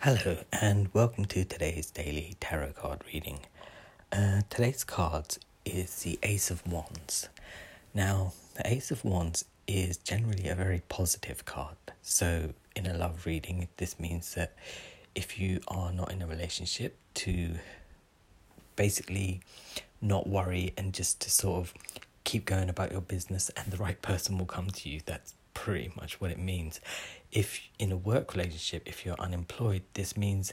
Hello, and welcome to today's daily tarot card reading. Uh, today's card is the Ace of Wands. Now, the Ace of Wands is generally a very positive card. So, in a love reading, this means that if you are not in a relationship, to basically not worry and just to sort of keep going about your business, and the right person will come to you. That's pretty much what it means. If in a work relationship, if you're unemployed, this means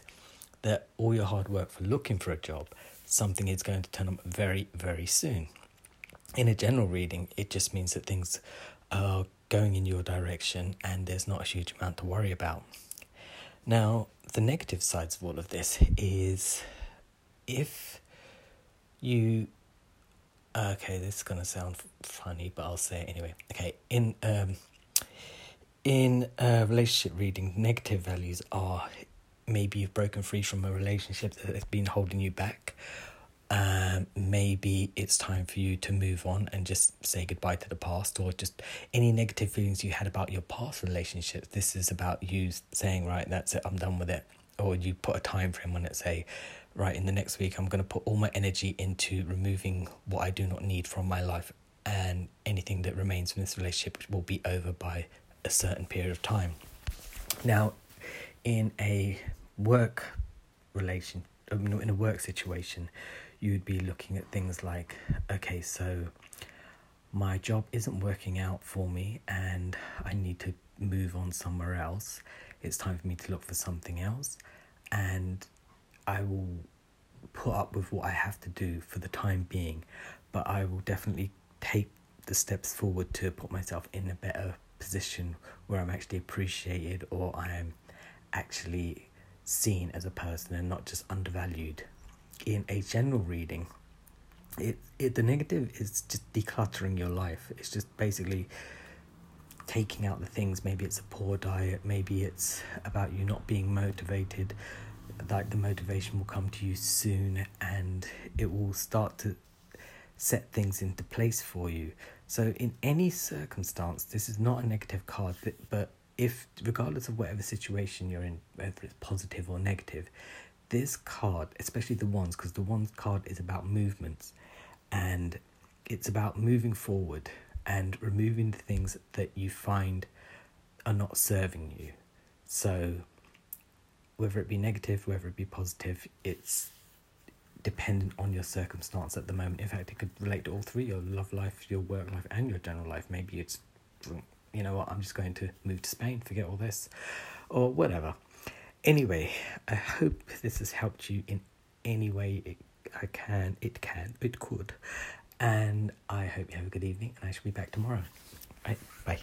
that all your hard work for looking for a job, something is going to turn up very, very soon. In a general reading, it just means that things are going in your direction and there's not a huge amount to worry about. Now, the negative sides of all of this is if you okay this is going to sound funny but i'll say it anyway okay in um in a relationship reading, negative values are maybe you've broken free from a relationship that has been holding you back. Um, maybe it's time for you to move on and just say goodbye to the past, or just any negative feelings you had about your past relationships. This is about you saying, right, that's it, I'm done with it. Or you put a time frame on it, say, right, in the next week, I'm going to put all my energy into removing what I do not need from my life, and anything that remains from this relationship will be over by a certain period of time. Now, in a work relation, in a work situation, you'd be looking at things like, okay, so my job isn't working out for me and I need to move on somewhere else. It's time for me to look for something else, and I will put up with what I have to do for the time being, but I will definitely take the steps forward to put myself in a better position where I'm actually appreciated or I'm actually seen as a person and not just undervalued. In a general reading, it, it the negative is just decluttering your life. It's just basically taking out the things. Maybe it's a poor diet, maybe it's about you not being motivated. Like the motivation will come to you soon and it will start to set things into place for you. So, in any circumstance, this is not a negative card, but, if, regardless of whatever situation you're in, whether it's positive or negative, this card, especially the wands, because the wands card is about movements and it's about moving forward and removing the things that you find are not serving you. So, whether it be negative, whether it be positive, it's dependent on your circumstance at the moment. In fact, it could relate to all three your love life, your work life, and your general life. Maybe it's, you know what, I'm just going to move to Spain, forget all this, or whatever. Anyway, I hope this has helped you in any way it I can, it can, it could. And I hope you have a good evening, and I shall be back tomorrow. Right, bye.